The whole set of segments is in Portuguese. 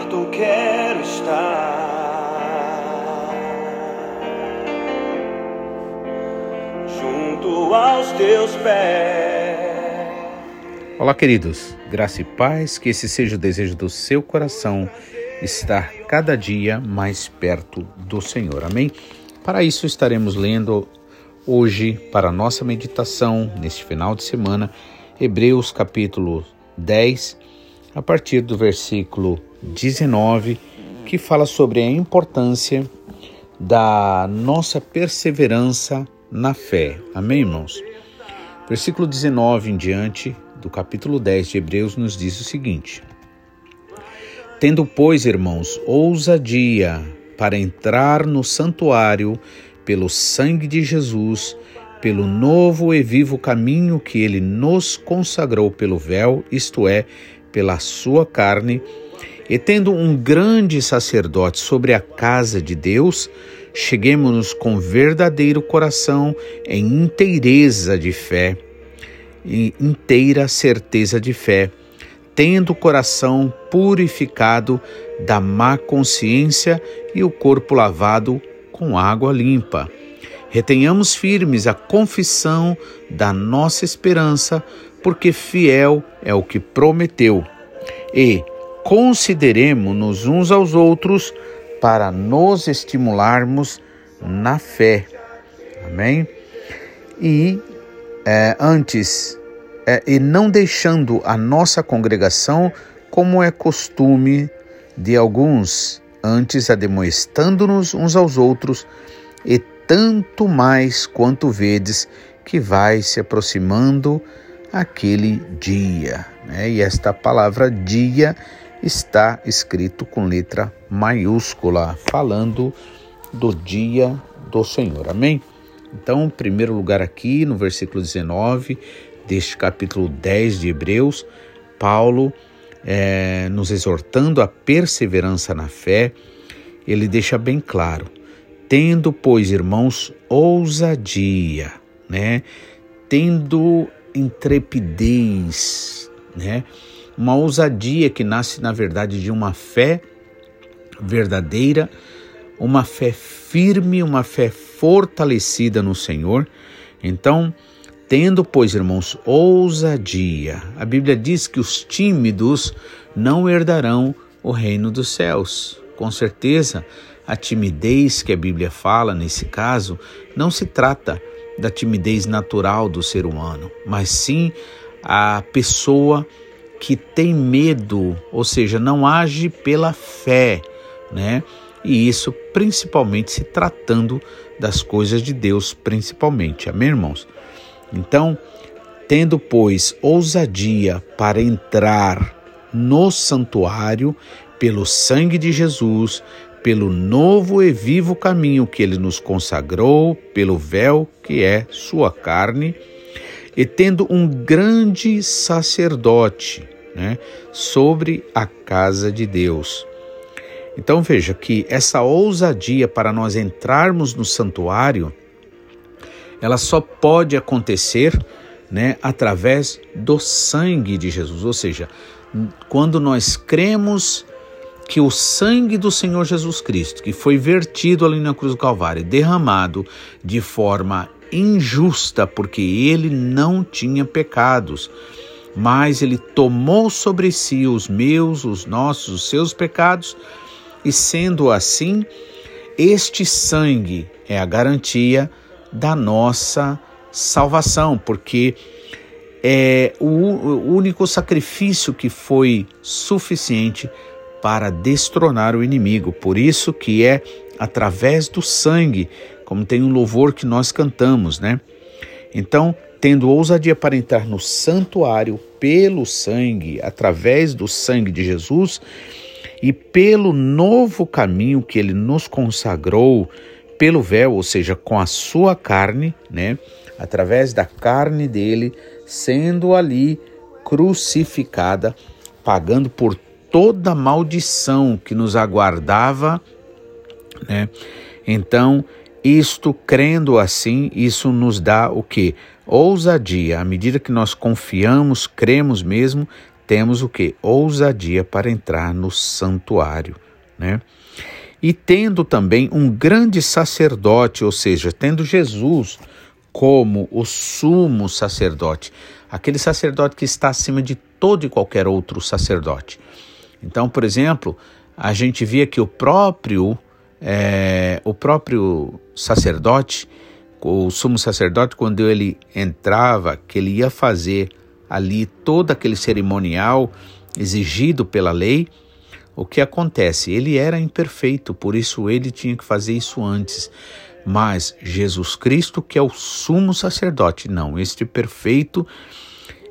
perto quero estar, junto aos teus pés. Olá, queridos, graça e paz, que esse seja o desejo do seu coração, estar cada dia mais perto do Senhor. Amém? Para isso, estaremos lendo hoje, para nossa meditação, neste final de semana, Hebreus capítulo 10, a partir do versículo 19, que fala sobre a importância da nossa perseverança na fé. Amém, irmãos? Versículo 19 em diante do capítulo 10 de Hebreus nos diz o seguinte: Tendo, pois, irmãos, ousadia para entrar no santuário pelo sangue de Jesus, pelo novo e vivo caminho que ele nos consagrou pelo véu, isto é, pela sua carne, e tendo um grande sacerdote sobre a casa de Deus, cheguemos-nos com verdadeiro coração em inteireza de fé, em inteira certeza de fé, tendo o coração purificado da má consciência e o corpo lavado com água limpa. Retenhamos firmes a confissão da nossa esperança, porque fiel é o que prometeu. E consideremos-nos uns aos outros para nos estimularmos na fé. Amém? E é, antes, é, e não deixando a nossa congregação, como é costume de alguns, antes ademoestando-nos uns aos outros, e tanto mais quanto vedes que vai se aproximando aquele dia. Né? E esta palavra dia está escrito com letra maiúscula, falando do dia do Senhor. Amém? Então, em primeiro lugar aqui, no versículo 19 deste capítulo 10 de Hebreus, Paulo, é, nos exortando a perseverança na fé, ele deixa bem claro, tendo, pois, irmãos, ousadia, né? Tendo intrepidez, né? Uma ousadia que nasce, na verdade, de uma fé verdadeira, uma fé firme, uma fé fortalecida no Senhor. Então, tendo, pois, irmãos, ousadia. A Bíblia diz que os tímidos não herdarão o reino dos céus. Com certeza, a timidez que a Bíblia fala nesse caso não se trata da timidez natural do ser humano, mas sim a pessoa que tem medo, ou seja, não age pela fé, né? E isso principalmente se tratando das coisas de Deus, principalmente. Amém, irmãos? Então, tendo, pois, ousadia para entrar no santuário pelo sangue de Jesus, pelo novo e vivo caminho que ele nos consagrou, pelo véu que é sua carne, e tendo um grande sacerdote né, sobre a casa de Deus. Então veja que essa ousadia para nós entrarmos no santuário, ela só pode acontecer né, através do sangue de Jesus, ou seja, quando nós cremos que o sangue do Senhor Jesus Cristo, que foi vertido ali na cruz do Calvário, derramado de forma injusta, porque ele não tinha pecados, mas ele tomou sobre si os meus, os nossos, os seus pecados, e sendo assim, este sangue é a garantia da nossa salvação, porque é o único sacrifício que foi suficiente para destronar o inimigo. Por isso que é através do sangue, como tem um louvor que nós cantamos, né? Então, tendo ousadia para entrar no santuário pelo sangue, através do sangue de Jesus e pelo novo caminho que ele nos consagrou pelo véu, ou seja, com a sua carne, né? Através da carne dele, sendo ali crucificada, pagando por toda maldição que nos aguardava, né? Então, isto crendo assim, isso nos dá o que? Ousadia. À medida que nós confiamos, cremos mesmo, temos o que? Ousadia para entrar no santuário, né? E tendo também um grande sacerdote, ou seja, tendo Jesus como o sumo sacerdote, aquele sacerdote que está acima de todo e qualquer outro sacerdote. Então, por exemplo, a gente via que o próprio é, o próprio sacerdote, o sumo sacerdote, quando ele entrava, que ele ia fazer ali todo aquele cerimonial exigido pela lei, o que acontece? Ele era imperfeito, por isso ele tinha que fazer isso antes. Mas Jesus Cristo, que é o sumo sacerdote, não, este perfeito,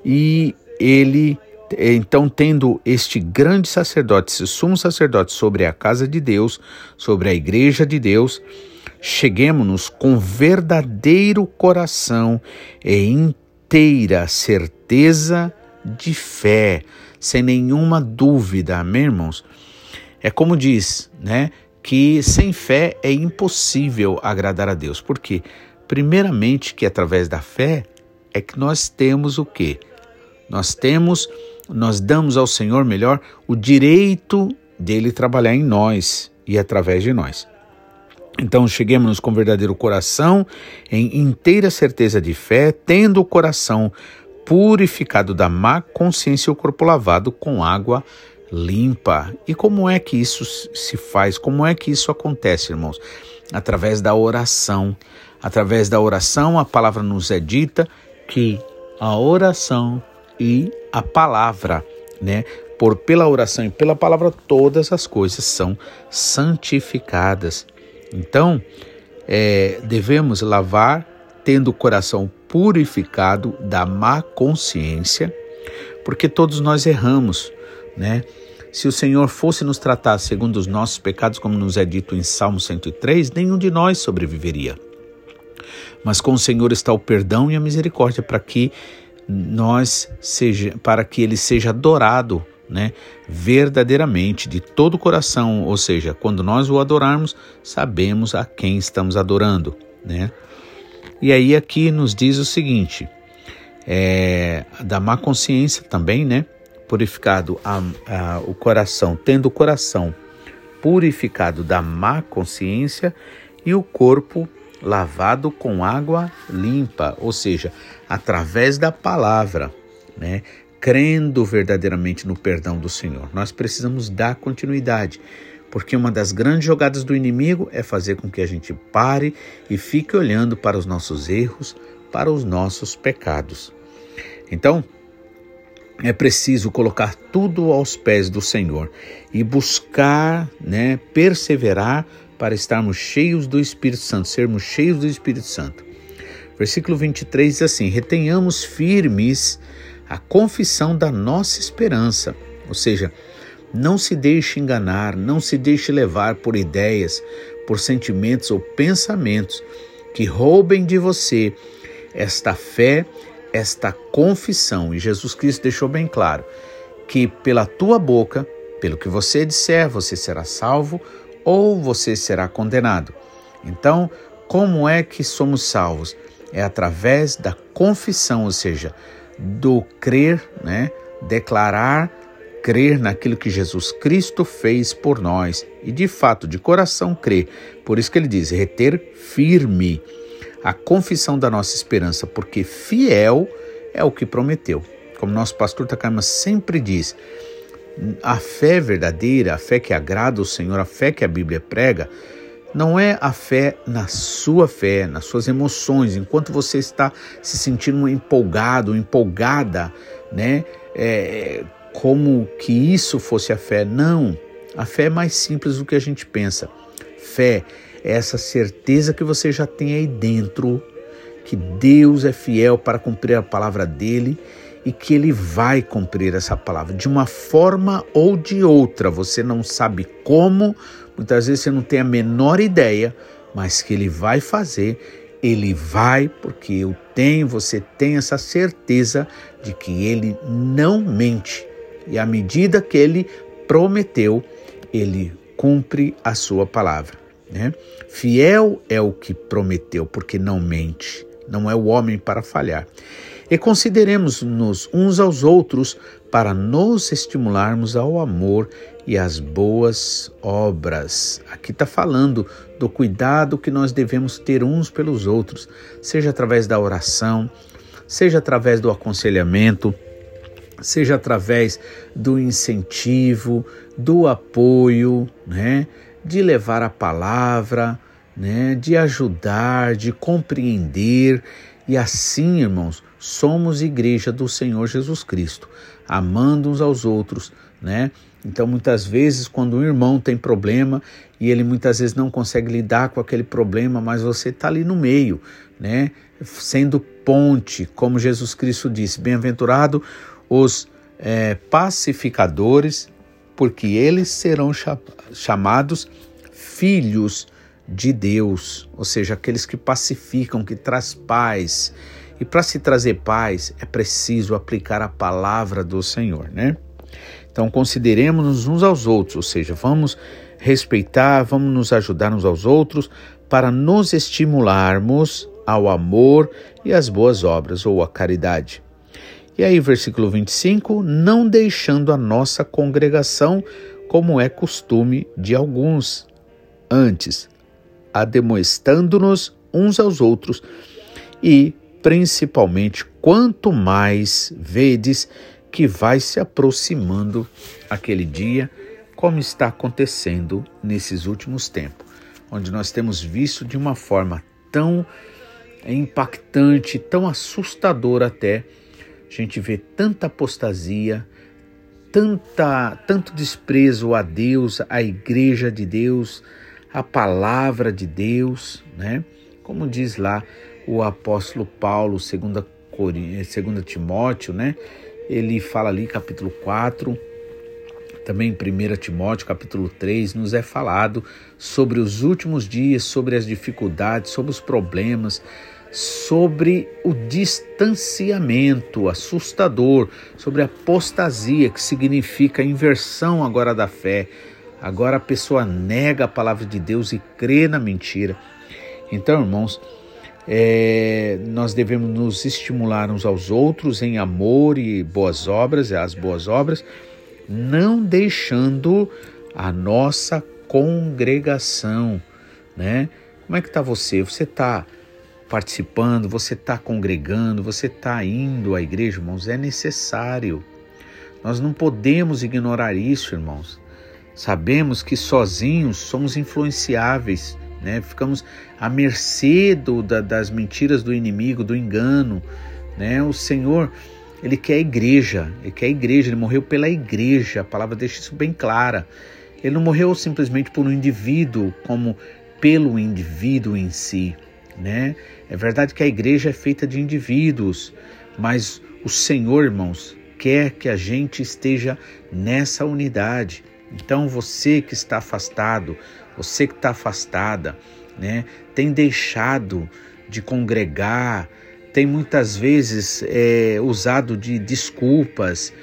e ele, então, tendo este grande sacerdote, esse sumo sacerdote sobre a casa de Deus, sobre a igreja de Deus, cheguemos-nos com verdadeiro coração e inteira certeza de fé, sem nenhuma dúvida, amém, irmãos? É como diz, né, que sem fé é impossível agradar a Deus. Por quê? Primeiramente que através da fé é que nós temos o quê? Nós temos, nós damos ao Senhor melhor o direito dele trabalhar em nós e através de nós. Então cheguemos com verdadeiro coração, em inteira certeza de fé, tendo o coração purificado da má consciência e o corpo lavado com água limpa. E como é que isso se faz? Como é que isso acontece, irmãos? Através da oração. Através da oração, a palavra nos é dita que a oração e a palavra, né? Por pela oração e pela palavra todas as coisas são santificadas. Então, é, devemos lavar tendo o coração purificado da má consciência, porque todos nós erramos, né? Se o Senhor fosse nos tratar segundo os nossos pecados, como nos é dito em Salmo 103, nenhum de nós sobreviveria. Mas com o Senhor está o perdão e a misericórdia para que nós seja, para que ele seja adorado né, verdadeiramente, de todo o coração, ou seja, quando nós o adorarmos, sabemos a quem estamos adorando, né? E aí aqui nos diz o seguinte, é, da má consciência também, né? Purificado a, a, o coração, tendo o coração purificado da má consciência e o corpo lavado com água limpa, ou seja, através da palavra, né? crendo verdadeiramente no perdão do Senhor. Nós precisamos dar continuidade, porque uma das grandes jogadas do inimigo é fazer com que a gente pare e fique olhando para os nossos erros, para os nossos pecados. Então, é preciso colocar tudo aos pés do Senhor e buscar, né, perseverar para estarmos cheios do Espírito Santo, sermos cheios do Espírito Santo. Versículo 23 diz assim: retenhamos firmes a confissão da nossa esperança, ou seja, não se deixe enganar, não se deixe levar por ideias, por sentimentos ou pensamentos que roubem de você esta fé, esta confissão. E Jesus Cristo deixou bem claro que pela tua boca, pelo que você disser, você será salvo ou você será condenado. Então, como é que somos salvos? É através da confissão, ou seja, do crer, né? Declarar, crer naquilo que Jesus Cristo fez por nós e de fato, de coração crer. Por isso que ele diz: reter firme a confissão da nossa esperança, porque fiel é o que prometeu. Como nosso pastor Takama sempre diz, a fé verdadeira, a fé que agrada o Senhor, a fé que a Bíblia prega, não é a fé na sua fé, nas suas emoções, enquanto você está se sentindo empolgado, empolgada, né? É, como que isso fosse a fé. Não, a fé é mais simples do que a gente pensa. Fé é essa certeza que você já tem aí dentro, que Deus é fiel para cumprir a palavra dele e que ele vai cumprir essa palavra de uma forma ou de outra. Você não sabe como, muitas vezes você não tem a menor ideia, mas que ele vai fazer, ele vai, porque eu tenho, você tem essa certeza de que ele não mente. E à medida que ele prometeu, ele cumpre a sua palavra. Né? Fiel é o que prometeu, porque não mente, não é o homem para falhar. E consideremos-nos uns aos outros para nos estimularmos ao amor e às boas obras. Aqui está falando do cuidado que nós devemos ter uns pelos outros, seja através da oração, seja através do aconselhamento, seja através do incentivo, do apoio, né? de levar a palavra, né? de ajudar, de compreender. E assim, irmãos, somos igreja do Senhor Jesus Cristo, amando uns aos outros, né? Então, muitas vezes, quando um irmão tem problema e ele muitas vezes não consegue lidar com aquele problema, mas você está ali no meio, né? Sendo ponte, como Jesus Cristo disse: Bem-aventurado os é, pacificadores, porque eles serão chamados filhos de Deus, ou seja, aqueles que pacificam, que traz paz. E para se trazer paz é preciso aplicar a palavra do Senhor, né? Então consideremos-nos uns aos outros, ou seja, vamos respeitar, vamos nos ajudar uns aos outros para nos estimularmos ao amor e às boas obras ou à caridade. E aí, versículo 25: não deixando a nossa congregação, como é costume de alguns, antes, ademoestando-nos uns aos outros, e, principalmente, quanto mais vedes que vai se aproximando aquele dia, como está acontecendo nesses últimos tempos, onde nós temos visto de uma forma tão impactante, tão assustadora até, a gente vê tanta apostasia, tanta, tanto desprezo a Deus, à igreja de Deus, à palavra de Deus, né? Como diz lá o apóstolo Paulo, 2 segunda Timóteo, né? Ele fala ali, capítulo 4, também em 1 Timóteo, capítulo 3, nos é falado sobre os últimos dias, sobre as dificuldades, sobre os problemas, sobre o distanciamento assustador, sobre a apostasia, que significa a inversão agora da fé. Agora a pessoa nega a palavra de Deus e crê na mentira. Então, irmãos, é, nós devemos nos estimular uns aos outros em amor e boas obras, as boas obras, não deixando a nossa congregação, né? Como é que está você? Você está participando, você está congregando, você está indo à igreja, irmãos, é necessário. Nós não podemos ignorar isso, irmãos. Sabemos que sozinhos somos influenciáveis, né? ficamos à mercê do, da, das mentiras do inimigo, do engano. Né? O Senhor, Ele quer a igreja, Ele quer a igreja, Ele morreu pela igreja, a palavra deixa isso bem clara. Ele não morreu simplesmente por um indivíduo, como pelo indivíduo em si né? É verdade que a igreja é feita de indivíduos, mas o Senhor, irmãos, quer que a gente esteja nessa unidade. Então você que está afastado, você que está afastada, né, tem deixado de congregar, tem muitas vezes é, usado de desculpas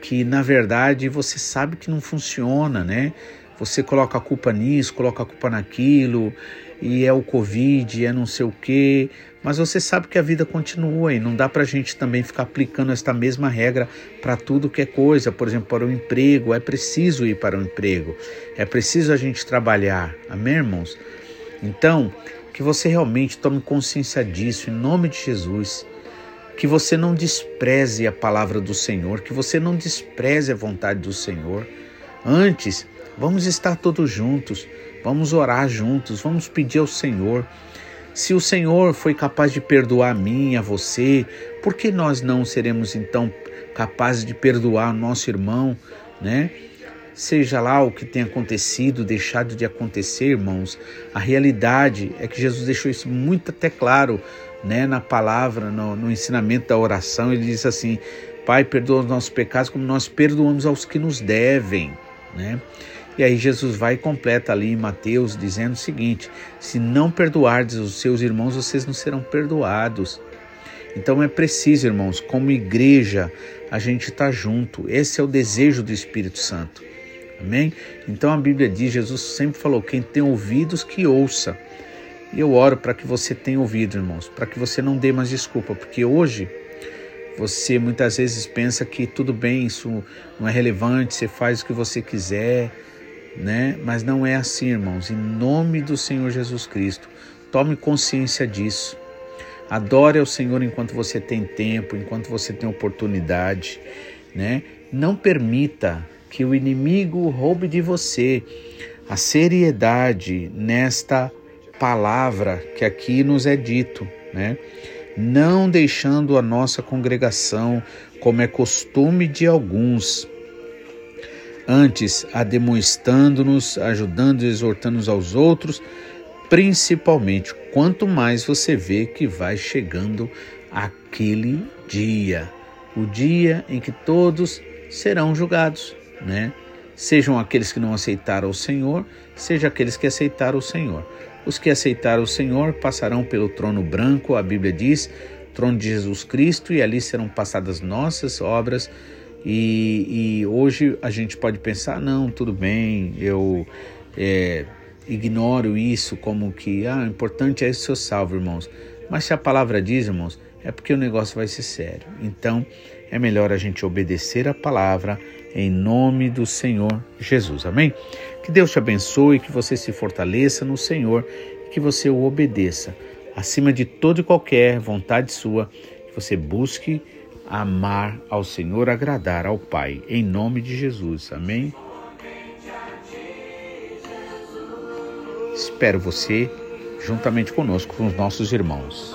que na verdade você sabe que não funciona, né? Você coloca a culpa nisso, coloca a culpa naquilo, e é o Covid, é não sei o quê, mas você sabe que a vida continua e não dá para a gente também ficar aplicando esta mesma regra para tudo que é coisa. Por exemplo, para o emprego, é preciso ir para o emprego, é preciso a gente trabalhar. Amém, irmãos? Então, que você realmente tome consciência disso em nome de Jesus. Que você não despreze a palavra do Senhor, que você não despreze a vontade do Senhor. Antes, vamos estar todos juntos Vamos orar juntos, vamos pedir ao Senhor. Se o Senhor foi capaz de perdoar a mim, a você, por que nós não seremos então capazes de perdoar o nosso irmão, né? Seja lá o que tenha acontecido, deixado de acontecer, irmãos, a realidade é que Jesus deixou isso muito até claro, né, na palavra, no, no ensinamento da oração. Ele diz assim: Pai, perdoa os nossos pecados como nós perdoamos aos que nos devem, né? E aí Jesus vai e completa ali em Mateus dizendo o seguinte: se não perdoardes os seus irmãos, vocês não serão perdoados. Então é preciso, irmãos, como igreja, a gente estar tá junto. Esse é o desejo do Espírito Santo. Amém? Então a Bíblia diz, Jesus sempre falou: quem tem ouvidos, que ouça. E eu oro para que você tenha ouvido, irmãos, para que você não dê mais desculpa, porque hoje Você muitas vezes pensa que tudo bem, isso não é relevante, você faz o que você quiser, né? Mas não é assim, irmãos. Em nome do Senhor Jesus Cristo, tome consciência disso. Adore ao Senhor enquanto você tem tempo, enquanto você tem oportunidade, né? Não permita que o inimigo roube de você a seriedade nesta palavra que aqui nos é dito, né? Não deixando a nossa congregação, como é costume de alguns, antes ademoestando-nos, ajudando e exortando-nos aos outros, principalmente quanto mais você vê que vai chegando aquele dia, o dia em que todos serão julgados, né? Sejam aqueles que não aceitaram o Senhor, seja aqueles que aceitaram o Senhor. Os que aceitaram o Senhor passarão pelo trono branco, a Bíblia diz, trono de Jesus Cristo, e ali serão passadas nossas obras. E, e hoje a gente pode pensar: não, tudo bem, eu é, ignoro isso como que, ah, o importante é ser salvo, irmãos. Mas se a palavra diz, irmãos, é porque o negócio vai ser sério. Então, é melhor a gente obedecer a palavra em nome do Senhor Jesus. Amém? Que Deus te abençoe, que você se fortaleça no Senhor e que você o obedeça. Acima de toda e qualquer vontade sua, que você busque amar ao Senhor, agradar ao Pai, em nome de Jesus. Amém? Espero você juntamente conosco, com os nossos irmãos.